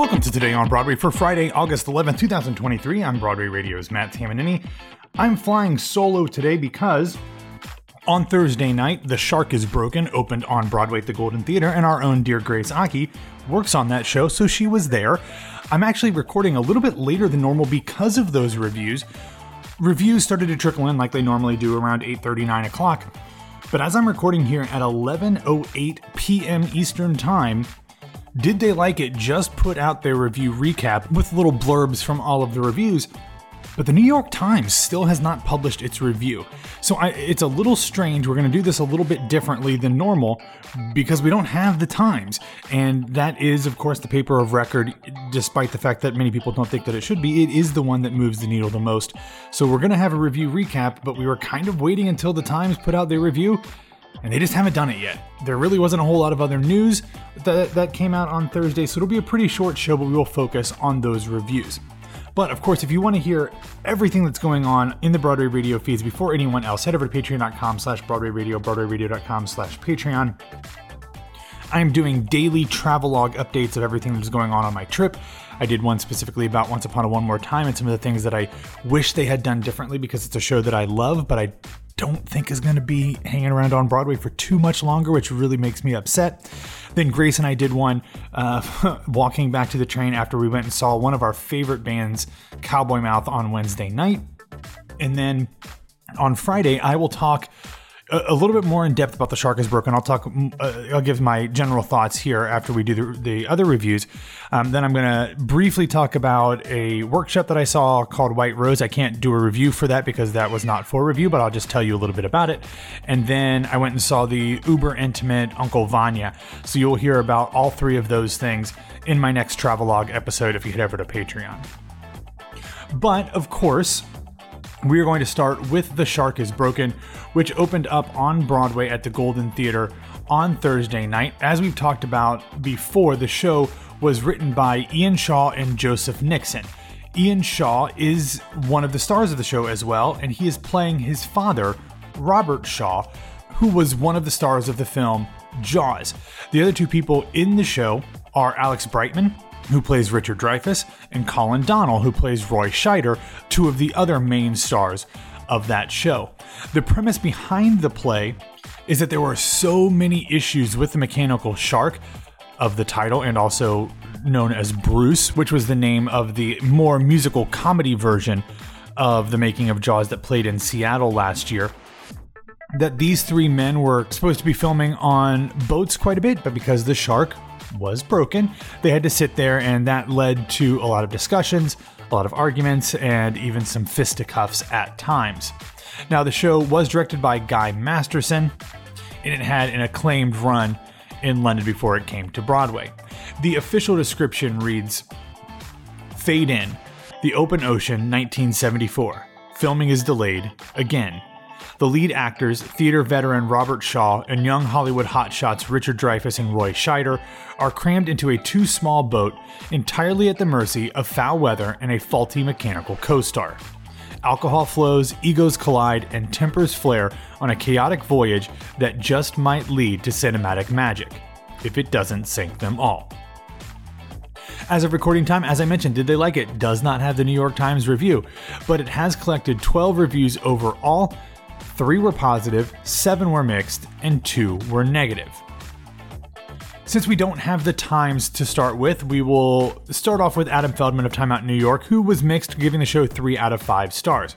Welcome to Today on Broadway for Friday, August 11th, 2023. I'm Broadway Radio's Matt Tamanini. I'm flying solo today because on Thursday night, The Shark is Broken opened on Broadway at the Golden Theater, and our own dear Grace Aki works on that show, so she was there. I'm actually recording a little bit later than normal because of those reviews. Reviews started to trickle in like they normally do around 8:30, 9 o'clock. But as I'm recording here at 11:08 p.m. Eastern Time, did They Like It just put out their review recap with little blurbs from all of the reviews, but the New York Times still has not published its review. So I, it's a little strange. We're going to do this a little bit differently than normal because we don't have the Times. And that is, of course, the paper of record, despite the fact that many people don't think that it should be. It is the one that moves the needle the most. So we're going to have a review recap, but we were kind of waiting until the Times put out their review and they just haven't done it yet. There really wasn't a whole lot of other news that, that came out on Thursday, so it'll be a pretty short show, but we will focus on those reviews. But of course, if you want to hear everything that's going on in the Broadway radio feeds before anyone else, head over to patreon.com slash Broadway Radio, broadwayradio.com slash Patreon. I am doing daily travelogue updates of everything that's going on on my trip. I did one specifically about Once Upon a One More Time and some of the things that I wish they had done differently because it's a show that I love, but I don't think is going to be hanging around on Broadway for too much longer, which really makes me upset. Then Grace and I did one uh, walking back to the train after we went and saw one of our favorite bands, Cowboy Mouth, on Wednesday night. And then on Friday, I will talk a, little bit more in depth about the shark is broken. I'll talk. Uh, I'll give my general thoughts here after we do the, the other reviews. Um, then I'm going to briefly talk about a workshop that I saw called White Rose. I can't do a review for that because that was not for review, but I'll just tell you a little bit about it. And then I went and saw the uber intimate Uncle Vanya. So you'll hear about all three of those things in my next travelogue episode if you head over to Patreon. But of course, we are going to start with The Shark is Broken, which opened up on Broadway at the Golden Theater on Thursday night. As we've talked about before, the show was written by Ian Shaw and Joseph Nixon. Ian Shaw is one of the stars of the show as well, and he is playing his father, Robert Shaw, who was one of the stars of the film Jaws. The other two people in the show are Alex Brightman, who plays Richard Dreyfuss, and Colin Donnell, who plays Roy Scheider, two of the other main stars of that show. The premise behind the play is that there were so many issues with the mechanical shark of the title and also known as Bruce, which was the name of the more musical comedy version of the making of Jaws that played in Seattle last year. That these three men were supposed to be filming on boats quite a bit, but because the shark was broken. They had to sit there, and that led to a lot of discussions, a lot of arguments, and even some fisticuffs at times. Now, the show was directed by Guy Masterson, and it had an acclaimed run in London before it came to Broadway. The official description reads Fade in, the open ocean, 1974. Filming is delayed again the lead actors, theater veteran Robert Shaw and young Hollywood hotshots Richard Dreyfuss and Roy Scheider, are crammed into a too small boat entirely at the mercy of foul weather and a faulty mechanical co star. Alcohol flows, egos collide, and tempers flare on a chaotic voyage that just might lead to cinematic magic, if it doesn't sink them all. As of recording time, as I mentioned, Did They Like It does not have the New York Times review, but it has collected 12 reviews overall three were positive, seven were mixed, and two were negative. Since we don't have the times to start with, we will start off with Adam Feldman of Time Out New York, who was mixed, giving the show 3 out of 5 stars.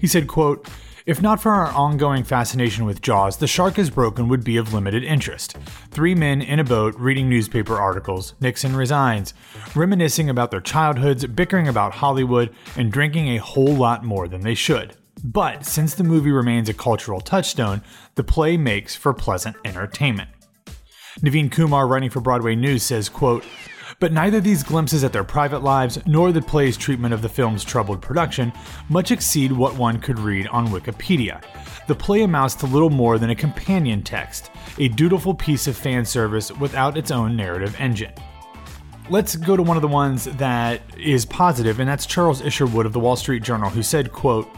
He said, quote, if not for our ongoing fascination with Jaws, The Shark is Broken would be of limited interest. Three men in a boat reading newspaper articles, Nixon resigns, reminiscing about their childhoods, bickering about Hollywood, and drinking a whole lot more than they should. But since the movie remains a cultural touchstone, the play makes for pleasant entertainment. Naveen Kumar, writing for Broadway News, says, quote, but neither these glimpses at their private lives nor the play's treatment of the film's troubled production much exceed what one could read on Wikipedia. The play amounts to little more than a companion text, a dutiful piece of fan service without its own narrative engine. Let's go to one of the ones that is positive, and that's Charles Isherwood of the Wall Street Journal, who said, quote,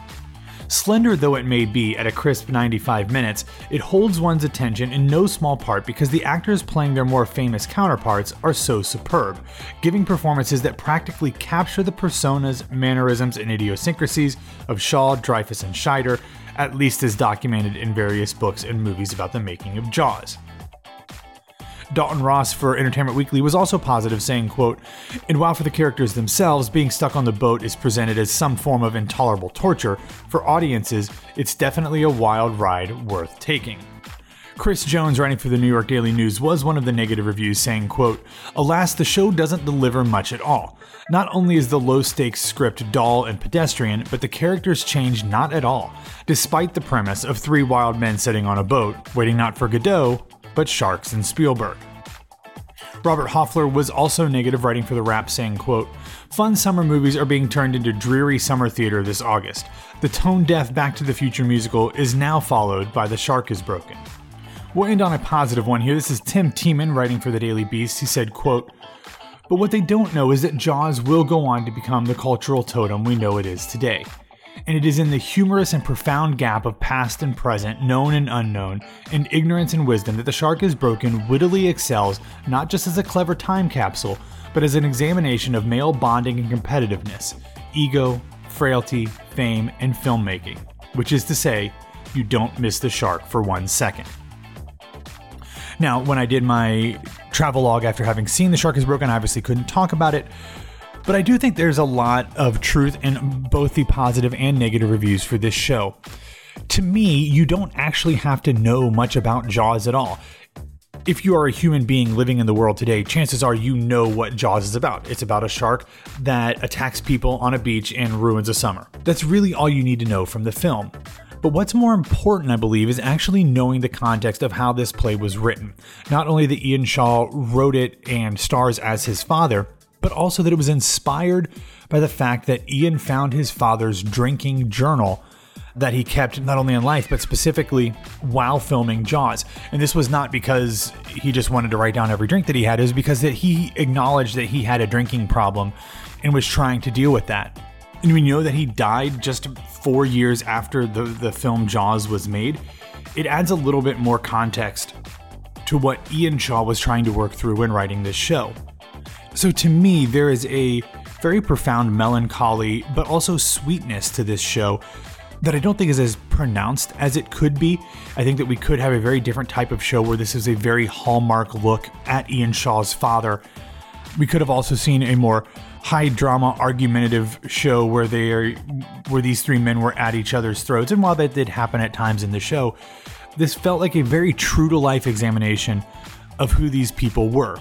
Slender though it may be at a crisp 95 minutes, it holds one's attention in no small part because the actors playing their more famous counterparts are so superb, giving performances that practically capture the personas, mannerisms, and idiosyncrasies of Shaw, Dreyfuss, and Scheider, at least as documented in various books and movies about the making of Jaws. Dalton Ross for Entertainment Weekly was also positive, saying, quote, And while for the characters themselves, being stuck on the boat is presented as some form of intolerable torture, for audiences, it's definitely a wild ride worth taking. Chris Jones, writing for the New York Daily News, was one of the negative reviews, saying, quote, Alas, the show doesn't deliver much at all. Not only is the low stakes script dull and pedestrian, but the characters change not at all, despite the premise of three wild men sitting on a boat, waiting not for Godot, but sharks and Spielberg. Robert Hofler was also negative writing for the Wrap, saying, quote, Fun summer movies are being turned into dreary summer theater this August. The tone deaf Back to the Future musical is now followed by The Shark is Broken. We'll end on a positive one here. This is Tim Teeman writing for the Daily Beast. He said, quote, But what they don't know is that Jaws will go on to become the cultural totem we know it is today. And it is in the humorous and profound gap of past and present, known and unknown, and ignorance and wisdom that The Shark is Broken wittily excels not just as a clever time capsule, but as an examination of male bonding and competitiveness, ego, frailty, fame, and filmmaking. Which is to say, you don't miss the shark for one second. Now, when I did my travel log after having seen The Shark is Broken, I obviously couldn't talk about it. But I do think there's a lot of truth in both the positive and negative reviews for this show. To me, you don't actually have to know much about Jaws at all. If you are a human being living in the world today, chances are you know what Jaws is about. It's about a shark that attacks people on a beach and ruins a summer. That's really all you need to know from the film. But what's more important, I believe, is actually knowing the context of how this play was written. Not only that Ian Shaw wrote it and stars as his father, but also that it was inspired by the fact that Ian found his father's drinking journal that he kept not only in life but specifically while filming Jaws. And this was not because he just wanted to write down every drink that he had, it was because that he acknowledged that he had a drinking problem and was trying to deal with that. And we know that he died just four years after the, the film Jaws was made. It adds a little bit more context to what Ian Shaw was trying to work through when writing this show. So to me, there is a very profound melancholy, but also sweetness to this show that I don't think is as pronounced as it could be. I think that we could have a very different type of show where this is a very hallmark look at Ian Shaw's father. We could have also seen a more high drama argumentative show where they are where these three men were at each other's throats and while that did happen at times in the show this felt like a very true to life examination of who these people were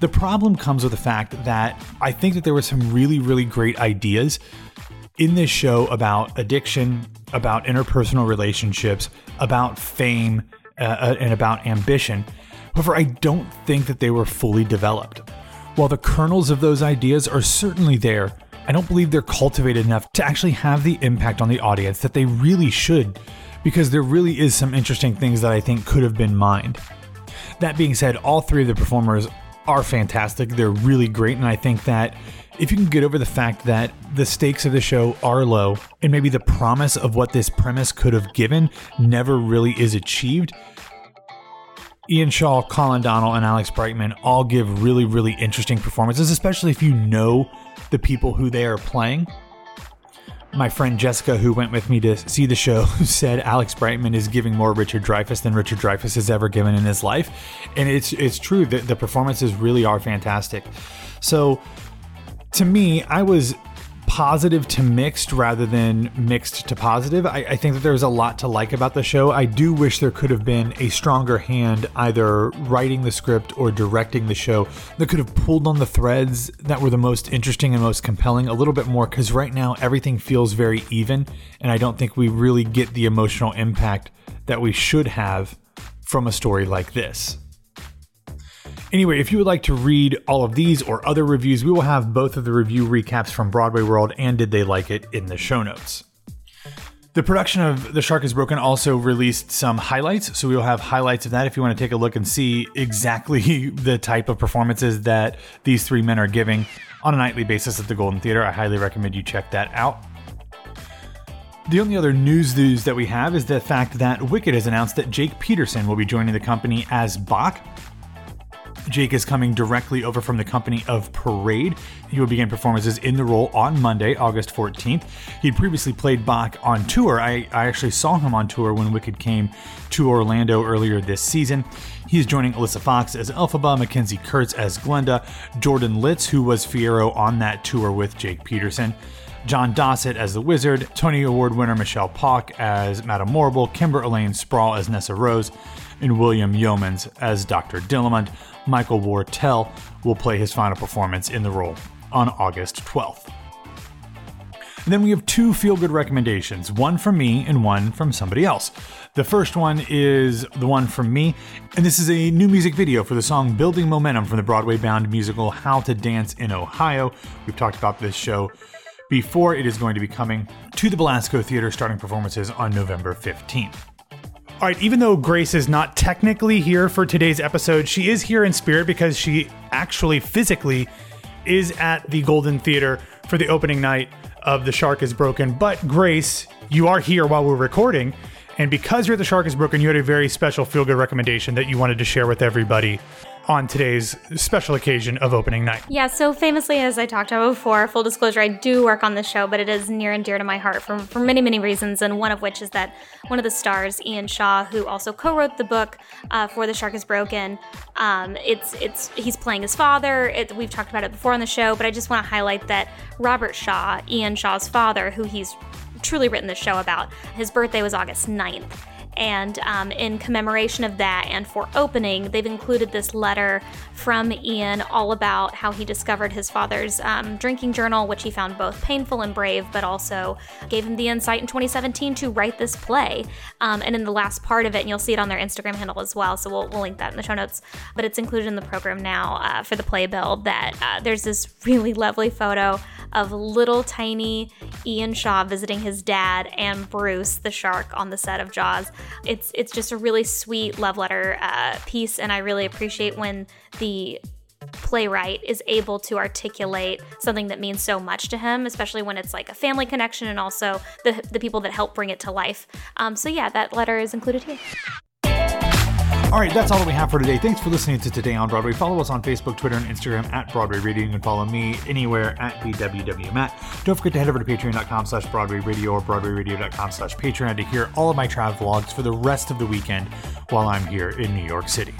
the problem comes with the fact that i think that there were some really really great ideas in this show about addiction about interpersonal relationships about fame uh, and about ambition however i don't think that they were fully developed while the kernels of those ideas are certainly there, I don't believe they're cultivated enough to actually have the impact on the audience that they really should, because there really is some interesting things that I think could have been mined. That being said, all three of the performers are fantastic. They're really great, and I think that if you can get over the fact that the stakes of the show are low and maybe the promise of what this premise could have given never really is achieved, Ian Shaw, Colin Donnell, and Alex Brightman all give really, really interesting performances, especially if you know the people who they are playing. My friend Jessica, who went with me to see the show, said Alex Brightman is giving more Richard Dreyfuss than Richard Dreyfuss has ever given in his life, and it's it's true that the performances really are fantastic. So, to me, I was positive to mixed rather than mixed to positive. I, I, think that there's a lot to like about the show. I do wish there could have been a stronger hand either writing the script or directing the show that could have pulled on the threads that were the most interesting and most compelling a little bit more because right now everything feels very even and I don't think we really get the emotional impact that we should have from a story like this. Anyway, if you would like to read all of these or other reviews, we will have both of the review recaps from Broadway World and Did They Like It in the show notes. The production of The Shark is Broken also released some highlights, so we will have highlights of that if you want to take a look and see exactly the type of performances that these three men are giving on a nightly basis at the Golden Theater. I highly recommend you check that out. The only other news news that we have is the fact that Wicked has announced that Jake Peterson will be joining the company as Boq. Jake is coming directly over from the company of Parade. He will begin performances in the role on Monday, August 14th. He'd previously played Boq on tour. I, I actually saw him on tour when Wicked came to Orlando earlier this season. He's joining Alyssa Fox as Elphaba, McKenzie Kurtz as Glinda, Jordan Litz, who was Fiyero on that tour with Jake Peterson. John Dossett as the Wizard, Tony Award winner Michele Pawk as Madame Morrible, Kimber Elayne Sprawl as Nessa Rose, and William Youmans as Dr. Dillamond. Michael Wartella will play his final performance in the role on August 12th. And then we have two feel good recommendations, one from me and one from somebody else. The first one is the one from me, and this is a new music video for the song Building Momentum from the Broadway bound musical How to Dance in Ohio. We've talked about this show before it is going to be coming to the Belasco Theater starting performances on November 15th. All right, even though Grace is not technically here for today's episode, she is here in spirit because she actually physically is at the Golden Theater for the opening night of The Shark is Broken. But Grace, you are here while we're recording. And because you're at The Shark is Broken, you had a very special feel good recommendation that you wanted to share with everybody on today's special occasion of opening night. Yeah, so famously, as I talked about before, full disclosure, I do work on the show, but it is near and dear to my heart for, for many, many reasons. And one of which is that one of the stars, Ian Shaw, who also co wrote the book uh, for The Shark is Broken, um, it's, it's, he's playing his father. It, we've talked about it before on the show, but I just want to highlight that Robert Shaw, Ian Shaw's father, who he's truly written the show about, his birthday was August 9th. And um, in commemoration of that and for opening, they've included this letter from Ian all about how he discovered his father's um, drinking journal, which he found both painful and brave, but also gave him the insight in 2017 to write this play. Um, and in the last part of it, and you'll see it on their Instagram handle as well, so we'll, we'll link that in the show notes, but it's included in the program now uh, for the playbill that uh, there's this really lovely photo of little tiny Ian Shaw visiting his dad and Bruce, the shark, on the set of Jaws. It's it's just a really sweet love letter uh, piece, and I really appreciate when the playwright is able to articulate something that means so much to him, especially when it's like a family connection and also the, the people that help bring it to life. Um, so, yeah, that letter is included here. All right, that's all that we have for today. Thanks for listening to Today on Broadway. Follow us on Facebook, Twitter, and Instagram at Broadway Radio. You can follow me anywhere at BWWMatt. Don't forget to head over to patreon.com slash Broadway Radio or BroadwayRadio.com slash Patreon to hear all of my travel vlogs for the rest of the weekend while I'm here in New York City.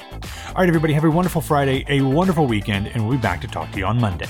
All right, everybody, have a wonderful Friday, a wonderful weekend, and we'll be back to talk to you on Monday.